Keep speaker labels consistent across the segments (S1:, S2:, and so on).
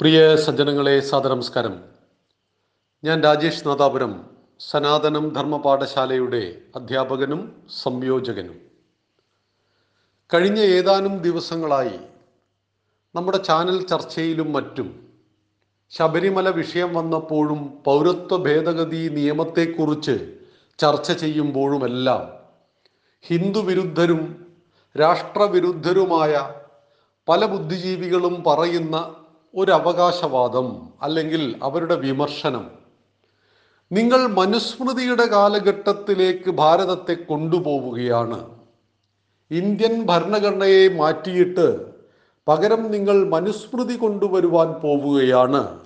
S1: പ്രിയ സജ്ജനങ്ങളെ സാദനമസ്കാരം ഞാൻ രാജേഷ് നാദാപുരം സനാതനം ധർമ്മപാഠശാലയുടെ അധ്യാപകനും സംയോജകനും. കഴിഞ്ഞ ഏതാനും ദിവസങ്ങളായി നമ്മുടെ ചാനൽ ചർച്ചയിലും മറ്റും ശബരിമല വിഷയം വന്നപ്പോഴും പൗരത്വ ഭേദഗതി നിയമത്തെക്കുറിച്ച് ചർച്ച ചെയ്യുമ്പോഴുമെല്ലാം ഹിന്ദുവിരുദ്ധരും രാഷ്ട്രവിരുദ്ധരുമായ പല ബുദ്ധിജീവികളും പറയുന്ന ഒരു അവകാശവാദം അല്ലെങ്കിൽ അവരുടെ വിമർശനം. നിങ്ങൾ മനുസ്മൃതിയുടെ കാലഘട്ടത്തിലേക്ക് ഭാരതത്തെ കൊണ്ടുപോവുകയാണ്. ഇന്ത്യൻ ഭരണഘടനയെ മാറ്റിയിട്ട് പകരം നിങ്ങൾ മനുസ്മൃതി കൊണ്ടുവരുവാൻ പോവുകയാണ്.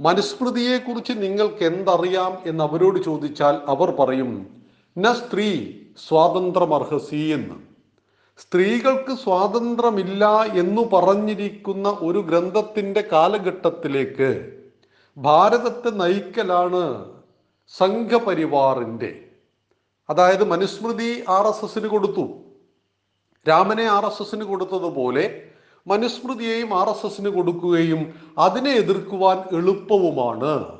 S1: മനുസ്മൃതിയെക്കുറിച്ച് നിങ്ങൾക്ക് എന്തറിയാം എന്ന് അവരോട് ചോദിച്ചാൽ അവർ പറയും ന സ്ത്രീ സ്വാതന്ത്ര്യമർഹസി എന്ന്. സ്ത്രീകൾക്ക് സ്വാതന്ത്ര്യമില്ല എന്ന് പറഞ്ഞിരിക്കുന്ന ഒരു ഗ്രന്ഥത്തിന്റെ കാലഘട്ടത്തിലേക്ക് ഭാരതത്തെ നയിക്കലാണ് സംഘപരിവാറിന്റെ. അതായത് മനുസ്മൃതി ആർ എസ് എസിന് കൊടുത്തു. രാമനെ ആർ എസ് എസിന് കൊടുത്തതുപോലെ മനുസ്മൃതിയെയും ആർ എസ് എസിന് കൊടുക്കുകയും അതിനെ എതിർക്കുവാൻ എളുപ്പവുമാണ്.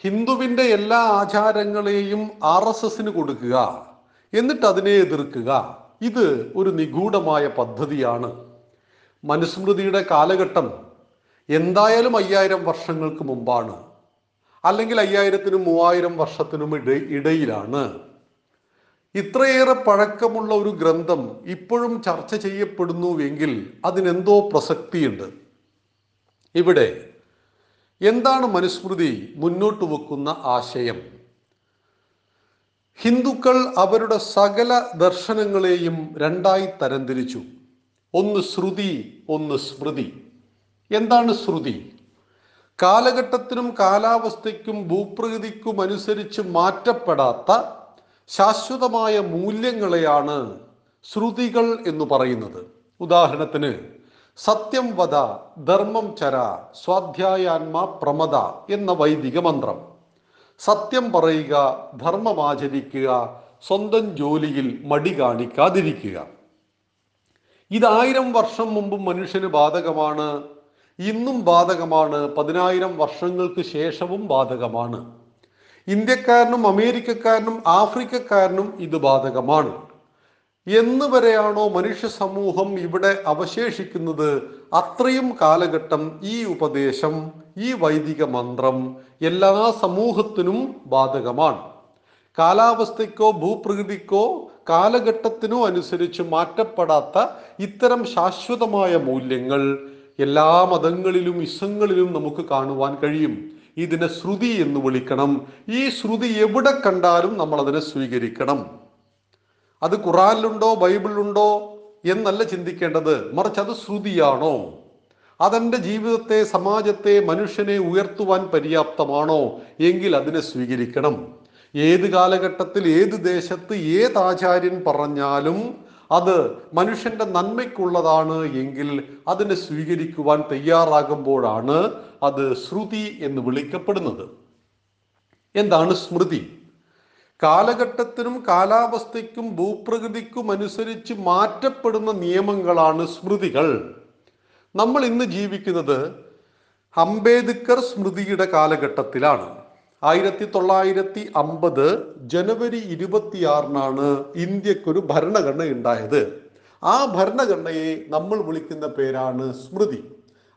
S1: ഹിന്ദുവിന്റെ എല്ലാ ആചാരങ്ങളെയും ആർ എസ് എസിന് കൊടുക്കുക. എന്നിട്ട് അതിനെ എതിർക്കുക. ഇത് ഒരു നിഗൂഢമായ പദ്ധതിയാണ്. മനുസ്മൃതിയുടെ കാലഘട്ടം എന്തായാലും അയ്യായിരം വർഷങ്ങൾക്ക് മുമ്പാണ്. അല്ലെങ്കിൽ അയ്യായിരത്തിനും മൂവായിരം വർഷത്തിനും ഇട ഇടയിലാണ്. ഇത്രയേറെ പഴക്കമുള്ള ഒരു ഗ്രന്ഥം ഇപ്പോഴും ചർച്ച ചെയ്യപ്പെടുന്നുവെങ്കിൽ അതിനെന്തോ പ്രസക്തിയുണ്ട്. ഇവിടെ എന്താണ് മനുസ്മൃതി മുന്നോട്ട് വെക്കുന്ന ആശയം? ഹിന്ദുക്കൾ അവരുടെ സകല ദർശനങ്ങളെയും രണ്ടായി തരംതിരിച്ചു. ഒന്ന് ശ്രുതി ഒന്ന് സ്മൃതി. എന്താണ് ശ്രുതി? കാലഘട്ടത്തിനും കാലാവസ്ഥയ്ക്കും ഭൂപ്രകൃതിക്കും അനുസരിച്ച് മാറ്റപ്പെടാത്ത ശാശ്വതമായ മൂല്യങ്ങളെയാണ് ശ്രുതികൾ എന്ന് പറയുന്നത്. ഉദാഹരണത്തിന് സത്യം വധ ധർമ്മം ചര സ്വാധ്യായാത്മ പ്രമദ എന്ന വൈദിക മന്ത്രം. സത്യം പറയുക ധർമ്മം ആചരിക്കുക സ്വന്തം ജോലിയിൽ മടി കാണിക്കാതിരിക്കുക. ഇതായിരം വർഷം മുമ്പ് മനുഷ്യന് ബാധകമാണ്. ഇന്നും ബാധകമാണ്. പതിനായിരം വർഷങ്ങൾക്ക് ശേഷവും ബാധകമാണ്. ഇന്ത്യക്കാരനും അമേരിക്കക്കാരനും ആഫ്രിക്കക്കാരനും ഇത് ബാധകമാണ്. എന്ന് വരെയാണോ മനുഷ്യ സമൂഹം ഇവിടെ അവശേഷിക്കുന്നത്? അത്രയും കാലഘട്ടം ഈ ഉപദേശം ഈ വൈദിക മന്ത്രം എല്ലാ സമൂഹത്തിനും ബാധകമാണ്. കാലാവസ്ഥയ്ക്കോ ഭൂപ്രകൃതിക്കോ കാലഘട്ടത്തിനോ അനുസരിച്ച് മാറ്റപ്പെടാത്ത ഇത്തരം ശാശ്വതമായ മൂല്യങ്ങൾ എല്ലാ മതങ്ങളിലും ഇസങ്ങളിലും നമുക്ക് കാണുവാൻ കഴിയും. ഇതിനെ ശ്രുതി എന്ന് വിളിക്കണം. ഈ ശ്രുതി എവിടെ കണ്ടാലും നമ്മൾ അതിനെ സ്വീകരിക്കണം. അത് ഖുറാനിലുണ്ടോ ബൈബിളിലുണ്ടോ എന്നല്ല ചിന്തിക്കേണ്ടത്. മറിച്ച് അത് ശ്രുതിയാണോ? അതെന്റെ ജീവിതത്തെ സമാജത്തെ മനുഷ്യനെ ഉയർത്തുവാൻ പര്യാപ്തമാണോ? എങ്കിൽ അതിനെ സ്വീകരിക്കണം. ഏത് കാലഘട്ടത്തിൽ ഏത് ദേശത്ത് ഏത് ആചാര്യൻ പറഞ്ഞാലും അത് മനുഷ്യന്റെ നന്മയ്ക്കുള്ളതാണ് എങ്കിൽ അതിനെ സ്വീകരിക്കുവാൻ തയ്യാറാകുമ്പോഴാണ് അത് ശ്രുതി എന്ന് വിളിക്കപ്പെടുന്നത്. എന്താണ് സ്മൃതി? കാലഘട്ടത്തിനും കാലാവസ്ഥയ്ക്കും ഭൂപ്രകൃതിക്കും അനുസരിച്ച് മാറ്റപ്പെടുന്ന നിയമങ്ങളാണ് സ്മൃതികൾ. നമ്മൾ ഇന്ന് ജീവിക്കുന്നത് അംബേദ്കർ സ്മൃതിയുടെ കാലഘട്ടത്തിലാണ്. ആയിരത്തി തൊള്ളായിരത്തി അമ്പത് ജനുവരി ഇരുപത്തിയാറിനാണ് ഇന്ത്യക്കൊരു ഭരണഘടന ഉണ്ടായത്. ആ ഭരണഘടനയെ നമ്മൾ വിളിക്കുന്ന പേരാണ് സ്മൃതി.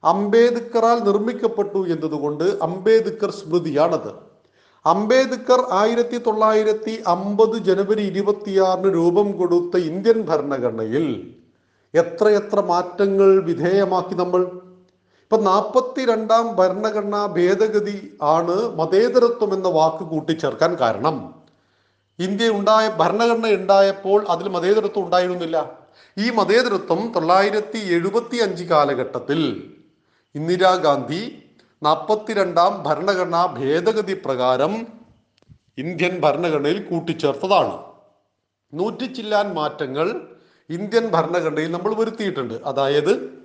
S1: അംബേദ്കറാൽ നിർമ്മിക്കപ്പെട്ടു എന്നതുകൊണ്ട് അംബേദ്കർ സ്മൃതിയാണത്. അംബേദ്കർ ആയിരത്തി തൊള്ളായിരത്തി അമ്പത് ജനുവരി ഇരുപത്തിയാറിന് രൂപം കൊടുത്ത ഇന്ത്യൻ ഭരണഘടനയിൽ എത്രയെത്ര മാറ്റങ്ങൾ വിധേയമാക്കി നമ്മൾ. ഇപ്പൊ നാൽപ്പത്തി രണ്ടാം ഭരണഘടനാ ഭേദഗതി ആണ് മതേതരത്വം എന്ന വാക്ക് കൂട്ടിച്ചേർക്കാൻ കാരണം. ഇന്ത്യ ഉണ്ടായ ഭരണഘടന ഉണ്ടായപ്പോൾ അതിൽ മതേതരത്വം ഉണ്ടായിരുന്നില്ല. ഈ മതേതരത്വം തൊള്ളായിരത്തി എഴുപത്തി അഞ്ച് കാലഘട്ടത്തിൽ ഇന്ദിരാഗാന്ധി നാൽപ്പത്തിരണ്ടാം ഭരണഘടനാ ഭേദഗതി പ്രകാരം ഇന്ത്യൻ ഭരണഘടനയിൽ കൂട്ടിച്ചേർത്തതാണ്. നൂറ്റിച്ചില്ലാൻ മാറ്റങ്ങൾ ഇന്ത്യൻ ഭരണഘടനയിൽ നമ്മൾ വരുത്തിയിട്ടുണ്ട്. അതായത്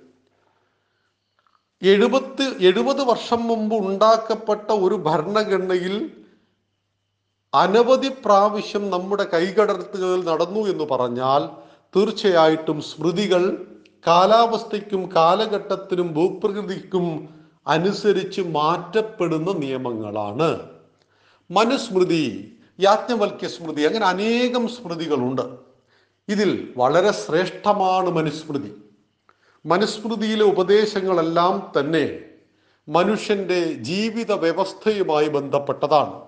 S1: എഴുപത്ത് എഴുപത് വർഷം മുമ്പ് ഉണ്ടാക്കപ്പെട്ട ഒരു ഭരണഘടനയിൽ അനവധി പ്രാവശ്യം നമ്മുടെ കൈകടത്തുകൾ നടന്നു എന്ന് പറഞ്ഞാൽ തീർച്ചയായിട്ടും സ്മൃതികൾ കാലാവസ്ഥയ്ക്കും കാലഘട്ടത്തിനും ഭൂപ്രകൃതിക്കും അനുസരിച്ച് മാറ്റപ്പെടുന്ന നിയമങ്ങളാണ്. മനുസ്മൃതി യാജ്ഞവൽക്യ സ്മൃതി അങ്ങനെ അനേകം സ്മൃതികളുണ്ട്. ഇതിൽ വളരെ ശ്രേഷ്ഠമാണ് മനുസ്മൃതി. മനുസ്മൃതിയിലെ ഉപദേശങ്ങളെല്ലാം തന്നെ മനുഷ്യന്റെ ജീവിത വ്യവസ്ഥയുമായി ബന്ധപ്പെട്ടതാണ്.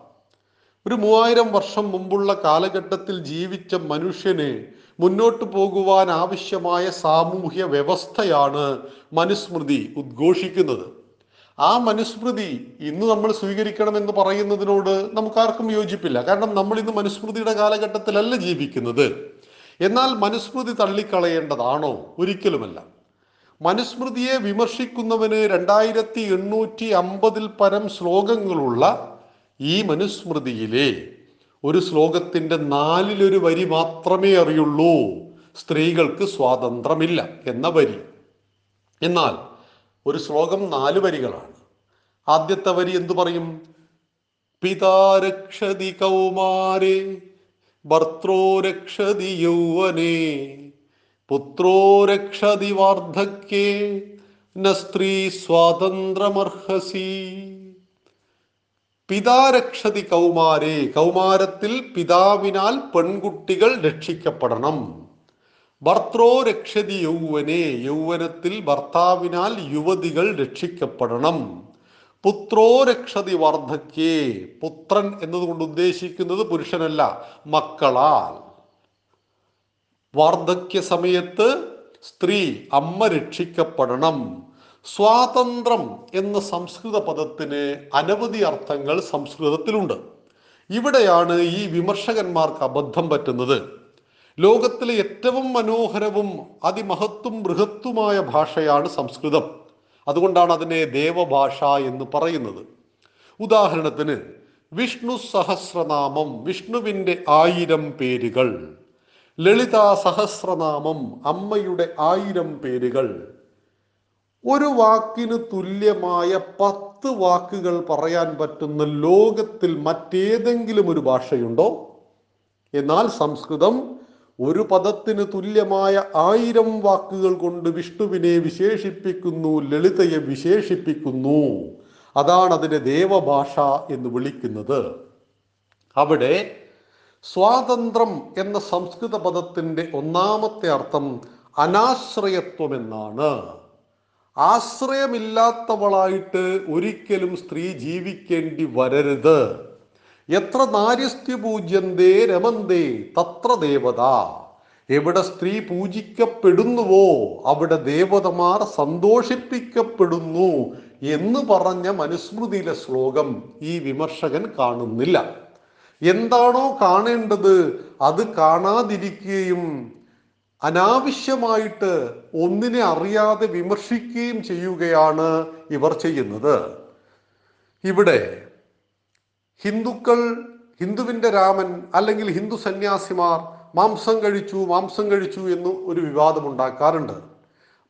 S1: ഒരു മൂവായിരം വർഷം മുമ്പുള്ള കാലഘട്ടത്തിൽ ജീവിച്ച മനുഷ്യന് മുന്നോട്ട് പോകുവാൻ ആവശ്യമായ സാമൂഹ്യ വ്യവസ്ഥയാണ് മനുസ്മൃതി ഉദ്ഘോഷിക്കുന്നത്. ആ മനുസ്മൃതി ഇന്ന് നമ്മൾ സ്വീകരിക്കണമെന്ന് പറയുന്നതിനോട് നമുക്കാർക്കും യോജിപ്പില്ല. കാരണം നമ്മൾ ഇന്ന് മനുസ്മൃതിയുടെ കാലഘട്ടത്തിലല്ല ജീവിക്കുന്നത്. എന്നാൽ മനുസ്മൃതി തള്ളിക്കളയേണ്ടതാണോ? ഒരിക്കലുമല്ല. മനുസ്മൃതിയെ വിമർശിക്കുന്നവന് രണ്ടായിരത്തി എണ്ണൂറ്റി അമ്പതിൽ പരം ശ്ലോകങ്ങളുള്ള ഈ മനുസ്മൃതിയിലെ ഒരു ശ്ലോകത്തിന്റെ നാലിലൊരു വരി മാത്രമേ അറിയുള്ളൂ. സ്ത്രീകൾക്ക് സ്വാതന്ത്ര്യമില്ല എന്ന വരി. എന്നാൽ ഒരു ശ്ലോകം നാല് വരികളാണ്. ആദ്യത്തെ വരി എന്തു പറയും? പിതാരക്ഷതി കൗമാരെ ഭർത്രോ രക്ഷതി യൗവനേ പുത്രോ രക്ഷതി വാർദ്ധക്യേ ന സ്ത്രീ സ്വാതന്ത്ര്യമർഹസി പിതാരക്ഷതി കൗമാരേ കൗമാരെ കൗമാരത്തിൽ പിതാവിനാൽ പെൺകുട്ടികൾ രക്ഷിക്കപ്പെടണം. ഭർത്രോ രക്ഷതി യൗവനെ യൗവനത്തിൽ ഭർത്താവിനാൽ യുവതികൾ രക്ഷിക്കപ്പെടണം. പുത്രോ രക്ഷതി വാർദ്ധക്യേ. പുത്രൻ എന്നതുകൊണ്ട് ഉദ്ദേശിക്കുന്നത് പുരുഷനല്ല മക്കളാൽ. വാർദ്ധക്യ സമയത്ത് സ്ത്രീ അമ്മ രക്ഷിക്കപ്പെടണം. സ്വാതന്ത്ര്യം എന്ന സംസ്കൃത പദത്തിന് അനവധി അർത്ഥങ്ങൾ സംസ്കൃതത്തിലുണ്ട്. ഇവിടെയാണ് ഈ വിമർശകന്മാർക്ക് അബദ്ധം പറ്റുന്നത്. ലോകത്തിലെ ഏറ്റവും മനോഹരവും അതിമഹത്വം ബൃഹത്തുമായ ഭാഷയാണ് സംസ്കൃതം. അതുകൊണ്ടാണ് അതിനെ ദേവഭാഷ എന്ന് പറയുന്നത്. ഉദാഹരണത്തിന് വിഷ്ണു സഹസ്രനാമം വിഷ്ണുവിന്റെ ആയിരം പേരുകൾ ലളിതാ സഹസ്രനാമം അമ്മയുടെ ആയിരം പേരുകൾ. ഒരു വാക്കിന് തുല്യമായ പത്ത് വാക്കുകൾ പറയാൻ പറ്റുന്ന ലോകത്തിൽ മറ്റേതെങ്കിലും ഒരു ഭാഷയുണ്ടോ? എന്നാൽ സംസ്കൃതം ഒരു പദത്തിന് തുല്യമായ ആയിരം വാക്കുകൾ കൊണ്ട് വിഷ്ണുവിനെ വിശേഷിപ്പിക്കുന്നു ലളിതയെ വിശേഷിപ്പിക്കുന്നു. അതാണ് അതിനെ ദേവഭാഷ എന്ന് വിളിക്കുന്നത്. അവിടെ സ്വാതന്ത്ര്യം എന്ന സംസ്കൃത പദത്തിന്റെ ഒന്നാമത്തെ അർത്ഥം അനാശ്രയത്വം എന്നാണ്. ആശ്രയമില്ലാത്തവളായിട്ട് ഒരിക്കലും സ്ത്രീ ജീവിക്കേണ്ടി വരരുത്. എത്ര നാര്യസ്ത്യ പൂജ്യന്തേ രമന്തേ തത്ര ദേവത. എവിടെ സ്ത്രീ പൂജിക്കപ്പെടുന്നുവോ അവിടെ ദേവതമാർ സന്തോഷിപ്പിക്കപ്പെടുന്നു എന്ന് പറഞ്ഞ മനുസ്മൃതിയിലെ ശ്ലോകം ഈ വിമർശകൻ കാണുന്നില്ല. എന്താണോ കാണേണ്ടത് അത് കാണാതിരിക്കുകയും അനാവശ്യമായിട്ട് ഒന്നിനെ അറിയാതെ വിമർശിക്കുകയും ചെയ്യുകയാണ് ഇവർ ചെയ്യുന്നത്. ഇവിടെ ഹിന്ദുക്കൾ ഹിന്ദുവിന്റെ രാമൻ അല്ലെങ്കിൽ ഹിന്ദു സന്യാസിമാർ മാംസം കഴിച്ചു മാംസം കഴിച്ചു എന്ന് ഒരു വിവാദം ഉണ്ടാക്കാറുണ്ട്.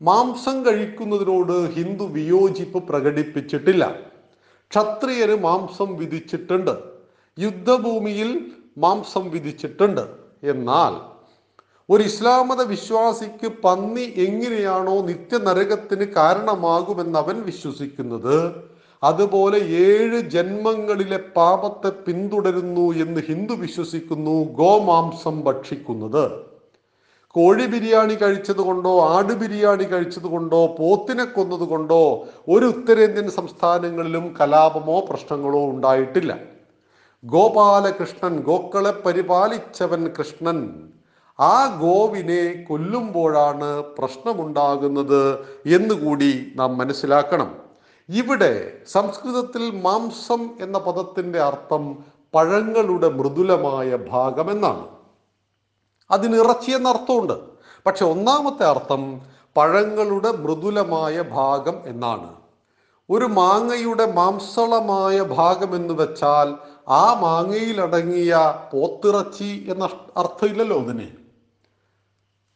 S1: മാംസം കഴിക്കുന്നതിനോട് ഹിന്ദു വിയോജിപ്പ് പ്രകടിപ്പിച്ചിട്ടില്ല. ക്ഷത്രിയര് മാംസം വിധിച്ചിട്ടുണ്ട്. യുദ്ധഭൂമിയിൽ മാംസം വിധിച്ചിട്ടുണ്ട്. എന്നാൽ ഒരു ഇസ്ലാം മത വിശ്വാസിക്ക് പന്നി എങ്ങനെയാണോ നിത്യനരകത്തിന് കാരണമാകുമെന്ന് അവൻ വിശ്വസിക്കുന്നത് അതുപോലെ ഏഴ് ജന്മങ്ങളിലെ പാപത്തെ പിന്തുടരുന്നു എന്ന് ഹിന്ദു വിശ്വസിക്കുന്നു ഗോമാംസം ഭക്ഷിക്കുന്നത്. കോഴി ബിരിയാണി കഴിച്ചത് കൊണ്ടോ ആട് ബിരിയാണി കഴിച്ചത് കൊണ്ടോ പോത്തിനെ കൊന്നത് കൊണ്ടോ ഒരു ഉത്തരേന്ത്യൻ സംസ്ഥാനങ്ങളിലും കലാപമോ പ്രശ്നങ്ങളോ ഉണ്ടായിട്ടില്ല. ഗോപാലകൃഷ്ണൻ ഗോക്കളെ പരിപാലിച്ചവൻ കൃഷ്ണൻ ആ ഗോവിനെ കൊല്ലുമ്പോഴാണ് പ്രശ്നമുണ്ടാകുന്നത് എന്നുകൂടി നാം മനസ്സിലാക്കണം. ഇവിടെ സംസ്കൃതത്തിൽ മാംസം എന്ന പദത്തിന്റെ അർത്ഥം പഴങ്ങളുടെ മൃദുലമായ ഭാഗം എന്നാണ് അതിന് ഇറച്ചി എന്ന അർത്ഥമുണ്ട്. പക്ഷെ ഒന്നാമത്തെ അർത്ഥം പഴങ്ങളുടെ മൃദുലമായ ഭാഗം എന്നാണ്. ഒരു മാങ്ങയുടെ മാംസളമായ ഭാഗം എന്ന് വെച്ചാൽ ആ മാങ്ങയിലടങ്ങിയ പോത്തിറച്ചി എന്ന അർത്ഥമില്ലല്ലോ അതിന്.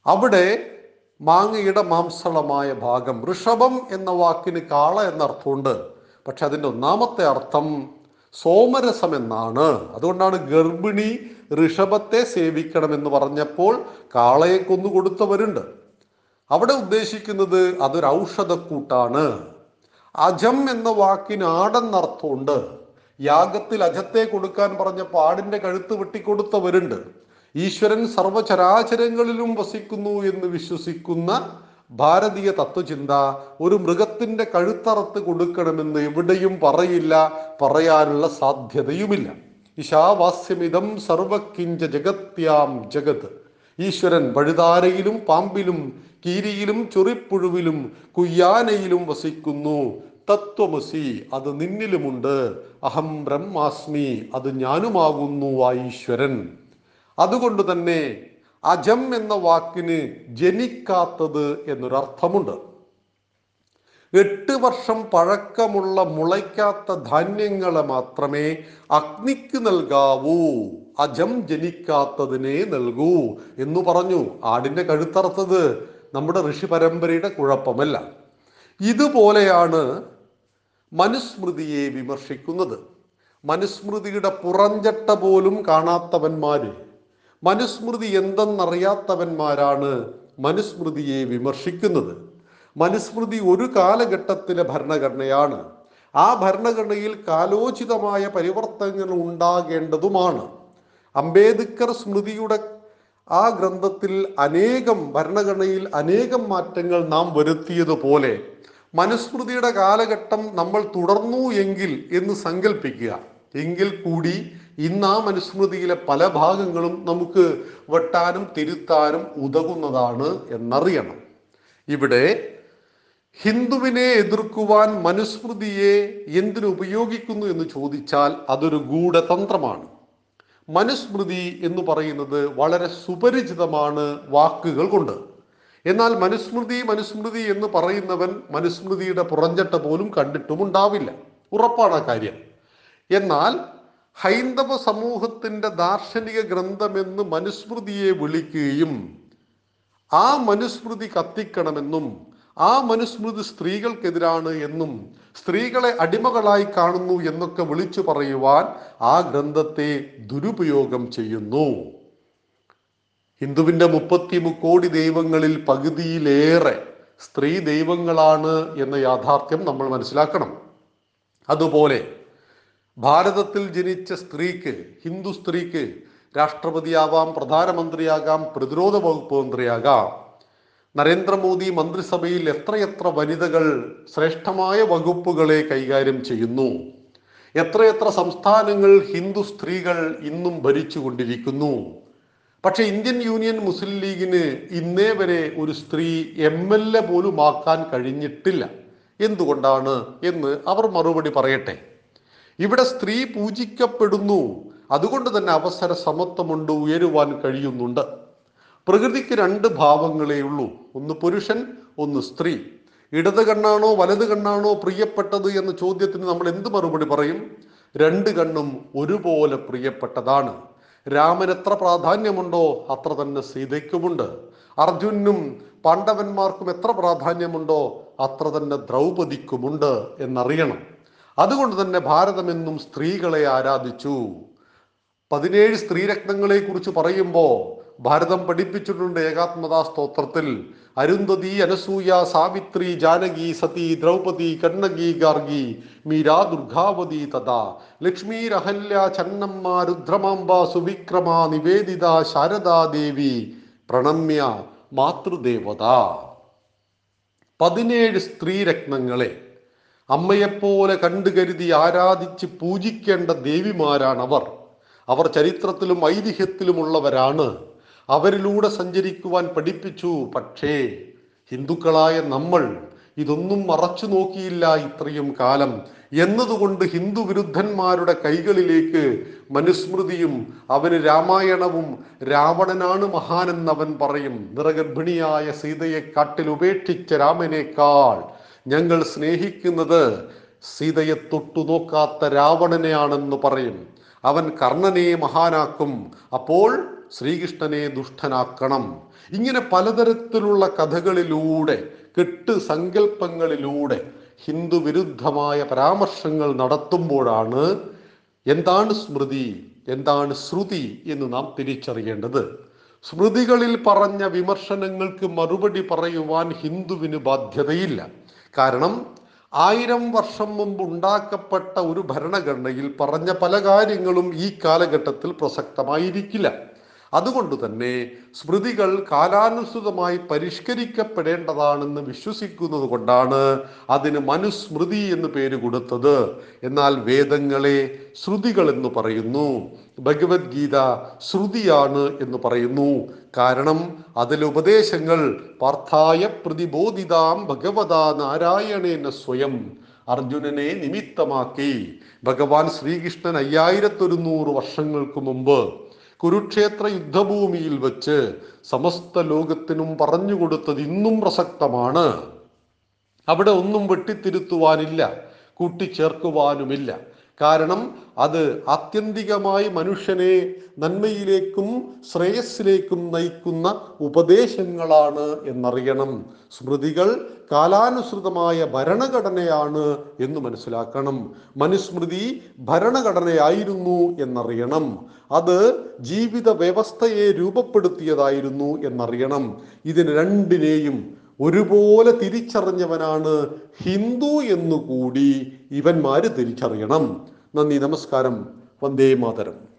S1: അവിടെ മാങ്ങയുടെ മാംസളമായ ഭാഗം ഋഷഭം എന്ന വാക്കിന് കാള എന്നർത്ഥമുണ്ട്. പക്ഷെ അതിന്റെ ഒന്നാമത്തെ അർത്ഥം സോമരസം എന്നാണ്. അതുകൊണ്ടാണ് ഗർഭിണി ഋഷഭത്തെ സേവിക്കണമെന്ന് പറഞ്ഞപ്പോൾ കാളയെ കൊന്നു കൊടുത്തവരുണ്ട്. അവിടെ ഉദ്ദേശിക്കുന്നത് അതൊരു ഔഷധക്കൂട്ടാണ്. അജം എന്ന വാക്കിന് ആടെന്നർത്ഥമുണ്ട് യാഗത്തിൽ അജത്തെ കൊടുക്കാൻ പറഞ്ഞപ്പോൾ ആടിന്റെ കഴുത്ത് വെട്ടിക്കൊടുത്തവരുണ്ട്. ഈശ്വരൻ സർവചരാചരങ്ങളിലും വസിക്കുന്നു എന്ന് വിശ്വസിക്കുന്ന ഭാരതീയ തത്വചിന്ത ഒരു മൃഗത്തിന്റെ കഴുത്തറത്ത് കൊടുക്കണമെന്ന് എവിടെയും പറയില്ല പറയാനുള്ള സാധ്യതയുമില്ല. ഇശാവാസ്യമിതം സർവകിഞ്ച ജഗത്യാം ജഗത്. ഈശ്വരൻ വഴുതാരയിലും പാമ്പിലും കീരിയിലും ചൊറിപ്പുഴുവിലും കുയ്യാനയിലും വസിക്കുന്നു. തത്വമസി അത് നിന്നിലുമുണ്ട്. അഹം ബ്രഹ്മാസ്മി അത് ഞാനുമാകുന്നു ആ ഈശ്വരൻ. അതുകൊണ്ട് തന്നെ അജം എന്ന വാക്കിന് ജനിക്കാത്തത് എന്നൊരർത്ഥമുണ്ട്. എട്ട് വർഷം പഴക്കമുള്ള മുളയ്ക്കാത്ത ധാന്യങ്ങളെ മാത്രമേ അഗ്നിക്ക് നൽകാവൂ. അജം ജനിക്കാത്തതിനെ നൽകൂ എന്ന് പറഞ്ഞു. ആടിന്റെ കഴുത്തറുത്തത് നമ്മുടെ ഋഷി പരമ്പരയുടെ കുഴപ്പമല്ല. ഇതുപോലെയാണ് മനുസ്മൃതിയെ വിമർശിക്കുന്നത്. മനുസ്മൃതിയുടെ പുറഞ്ചട്ട പോലും കാണാത്തവന്മാര് മനുസ്മൃതി എന്തെന്നറിയാത്തവന്മാരാണ് മനുസ്മൃതിയെ വിമർശിക്കുന്നത്. മനുസ്മൃതി ഒരു കാലഘട്ടത്തിലെ ഭരണഘടനയാണ്. ആ ഭരണഘടനയിൽ കാലോചിതമായ പരിവർത്തനങ്ങൾ ഉണ്ടാകേണ്ടതുമാണ്. അംബേദ്കർ സ്മൃതിയുടെ ആ ഗ്രന്ഥത്തിൽ അനേകം ഭരണഘടനയിൽ അനേകം മാറ്റങ്ങൾ നാം വരുത്തിയതുപോലെ മനുസ്മൃതിയുടെ കാലഘട്ടം നമ്മൾ തുടർന്നു എങ്കിൽ എന്ന് സങ്കല്പിക്കുക എങ്കിൽ കൂടി ഇന്ന് ആ മനുസ്മൃതിയിലെ പല ഭാഗങ്ങളും നമുക്ക് വെട്ടാനും തിരുത്താനും ഉതകുന്നതാണ് എന്നറിയണം. ഇവിടെ ഹിന്ദുവിനെ എതിർക്കുവാൻ മനുസ്മൃതിയെ എന്തിനു ഉപയോഗിക്കുന്നു എന്ന് ചോദിച്ചാൽ അതൊരു ഗൂഢതന്ത്രമാണ്. മനുസ്മൃതി എന്ന് പറയുന്നത് വളരെ സുപരിചിതമാണ് വാക്കുകൾ കൊണ്ട്. എന്നാൽ മനുസ്മൃതി മനുസ്മൃതി എന്ന് പറയുന്നവൻ മനുസ്മൃതിയുടെ പുറഞ്ചട്ട പോലും കണ്ടിട്ടുമുണ്ടാവില്ല. ഉറപ്പാണ് ആ കാര്യം. എന്നാൽ ഹൈന്ദവ സമൂഹത്തിന്റെ ദാർശനിക ഗ്രന്ഥമെന്ന് മനുസ്മൃതിയെ വിളിക്കുകയും ആ മനുസ്മൃതി കത്തിക്കണമെന്നും ആ മനുസ്മൃതി സ്ത്രീകൾക്കെതിരാണ് എന്നും സ്ത്രീകളെ അടിമകളായി കാണുന്നു എന്നൊക്കെ വിളിച്ചു പറയുവാൻ ആ ഗ്രന്ഥത്തെ ദുരുപയോഗം ചെയ്യുന്നു. ഹിന്ദുവിന്റെ മുപ്പത്തി മുക്കോടി ദൈവങ്ങളിൽ പകുതിയിലേറെ സ്ത്രീ ദൈവങ്ങളാണ് എന്ന യാഥാർത്ഥ്യം നമ്മൾ മനസ്സിലാക്കണം. അതുപോലെ ഭാരതത്തിൽ ജനിച്ച സ്ത്രീക്ക് ഹിന്ദു സ്ത്രീക്ക് രാഷ്ട്രപതിയാവാം പ്രധാനമന്ത്രിയാകാം പ്രതിരോധ വകുപ്പ് മന്ത്രിയാകാം. നരേന്ദ്രമോദി മന്ത്രിസഭയിൽ എത്രയെത്ര വനിതകൾ ശ്രേഷ്ഠമായ വകുപ്പുകളെ കൈകാര്യം ചെയ്യുന്നു? എത്രയെത്ര സംസ്ഥാനങ്ങൾ ഹിന്ദു സ്ത്രീകൾ ഇന്നും ഭരിച്ചുകൊണ്ടിരിക്കുന്നു? പക്ഷെ ഇന്ത്യൻ യൂണിയൻ മുസ്ലിം ലീഗിന് ഇന്നേ വരെ ഒരു സ്ത്രീ എം എൽ എ പോലും ആക്കാൻ കഴിഞ്ഞിട്ടില്ല. എന്തുകൊണ്ടാണ് എന്ന് അവർ മറുപടി പറയട്ടെ. ഇവിടെ സ്ത്രീ പൂജിക്കപ്പെടുന്നു. അതുകൊണ്ട് തന്നെ അവസര സമത്വമുണ്ട് ഉയരുവാൻ കഴിയുന്നുണ്ട്. പ്രകൃതിക്ക് രണ്ട് ഭാവങ്ങളേ ഉള്ളൂ. ഒന്ന് പുരുഷൻ ഒന്ന് സ്ത്രീ. ഇടത് കണ്ണാണോ വലത് കണ്ണാണോ പ്രിയപ്പെട്ടത് എന്ന ചോദ്യത്തിന് നമ്മൾ എന്ത് മറുപടി പറയും? രണ്ട് കണ്ണും ഒരുപോലെ പ്രിയപ്പെട്ടതാണ്. രാമൻ എത്ര പ്രാധാന്യമുണ്ടോ അത്ര തന്നെ സീതയ്ക്കുമുണ്ട്. അർജുനും പാണ്ഡവന്മാർക്കും എത്ര പ്രാധാന്യമുണ്ടോ അത്ര തന്നെ ദ്രൗപദിക്കുമുണ്ട് എന്നറിയണം. അതുകൊണ്ട് തന്നെ ഭാരതമെന്നും സ്ത്രീകളെ ആരാധിച്ചു. പതിനേഴ് സ്ത്രീരത്നങ്ങളെ കുറിച്ച് പറയുമ്പോൾ ഭാരതം പഠിപ്പിച്ചിട്ടുണ്ട് ഏകാത്മതാ സ്തോത്രത്തിൽ. അരുന്ധതി അനസൂയ സാവിത്രി ജാനകി സതി ദ്രൗപതി കണ്ണകി ഗാർഗി മീരാ ദുർഗാവതി തഥാ ലക്ഷ്മി അഹല്യ ചന്നമ്മ രുദ്രമാംബ സുവിക്രമ നിവേദിത ശാരദാ ദേവി പ്രണമ്യ മാതൃദേവത. പതിനേഴ് സ്ത്രീരത്നങ്ങളെ അമ്മയെപ്പോലെ കണ്ടുകരുതി ആരാധിച്ച് പൂജിക്കേണ്ട ദേവിമാരാണവർ അവർ. അവർ ചരിത്രത്തിലും ഐതിഹ്യത്തിലുമുള്ളവരാണ്. അവരിലൂടെ സഞ്ചരിക്കുവാൻ പഠിപ്പിച്ചു. പക്ഷേ ഹിന്ദുക്കളായ നമ്മൾ ഇതൊന്നും മറച്ചു നോക്കിയില്ല ഇത്രയും കാലം. എന്നതുകൊണ്ട് ഹിന്ദു വിരുദ്ധന്മാരുടെ കൈകളിലേക്ക് മനുസ്മൃതിയും അവന് രാമായണവും രാവണനാണ് മഹാനെന്നവൻ പറയും. നിറഗർഭിണിയായ സീതയെ കാട്ടിൽ ഉപേക്ഷിച്ച രാമനേക്കാൾ ഞങ്ങൾ സ്നേഹിക്കുന്നത് സീതയെ തൊട്ടു നോക്കാത്ത രാവണനെയാണെന്ന് പറയും. അവൻ കർണനെ മഹാനാക്കും. അപ്പോൾ ശ്രീകൃഷ്ണനെ ദുഷ്ടനാക്കണം. ഇങ്ങനെ പലതരത്തിലുള്ള കഥകളിലൂടെ കെട്ട് സങ്കല്പങ്ങളിലൂടെ ഹിന്ദു വിരുദ്ധമായ പരാമർശങ്ങൾ നടത്തുമ്പോഴാണ് എന്താണ് സ്മൃതി എന്താണ് ശ്രുതി എന്ന് നാം തിരിച്ചറിയേണ്ടത്. സ്മൃതികളിൽ പറഞ്ഞ വിമർശനങ്ങൾക്ക് മറുപടി പറയുവാൻ ഹിന്ദുവിന് ബാധ്യതയില്ല. കാരണം ആയിരം വർഷം മുമ്പ് ഉണ്ടാക്കപ്പെട്ട ഒരു ഭരണഘടനയിൽ പറഞ്ഞ പല കാര്യങ്ങളും ഈ കാലഘട്ടത്തിൽ പ്രസക്തമായിരിക്കില്ല. അതുകൊണ്ട് തന്നെ സ്മൃതികൾ കാലാനുസൃതമായി പരിഷ്കരിക്കപ്പെടേണ്ടതാണെന്ന് വിശ്വസിക്കുന്നത് കൊണ്ടാണ് അതിന് മനുസ്മൃതി എന്ന് പേര് കൊടുത്തത്. എന്നാൽ വേദങ്ങളെ ശ്രുതികൾ എന്ന് പറയുന്നു. ഭഗവത്ഗീത ശ്രുതിയാണ് എന്ന് പറയുന്നു. കാരണം അതിലെ ഉപദേശങ്ങൾ പാർത്ഥായ പ്രതിബോധിതാം ഭഗവതാ നാരായണേന സ്വയം അർജുനനെ നിമിത്തമാക്കി. ഭഗവാൻ ശ്രീകൃഷ്ണൻ അയ്യായിരത്തൊരുന്നൂറ് വർഷങ്ങൾക്ക് മുമ്പ് കുരുക്ഷേത്ര യുദ്ധഭൂമിയിൽ വെച്ച് സമസ്ത ലോകത്തിനും പറഞ്ഞു കൊടുത്തത് ഇന്നും പ്രസക്തമാണ്. അവിടെ ഒന്നും വെട്ടിത്തിരുത്തുവാനില്ല കൂട്ടിച്ചേർക്കുവാനുമില്ല. കാരണം അത് ആത്യന്തികമായി മനുഷ്യനെ നന്മയിലേക്കും ശ്രേയസ്സിലേക്കും നയിക്കുന്ന ഉപദേശങ്ങളാണ് എന്നറിയണം. സ്മൃതികൾ കാലാനുസൃതമായ ഭരണഘടനയാണ് എന്ന് മനസ്സിലാക്കണം. മനുസ്മൃതി ഭരണഘടനയായിരുന്നു എന്നറിയണം. അത് ജീവിത വ്യവസ്ഥയെ രൂപപ്പെടുത്തിയതായിരുന്നു എന്നറിയണം. ഇതിന് രണ്ടിനെയും ഒരുപോലെ തിരിച്ചറിഞ്ഞവനാണ് ഹിന്ദു എന്നുകൂടി ഇവന്മാര് തിരിച്ചറിയണം. നന്ദി നമസ്കാരം. വന്ദേ മാതരം.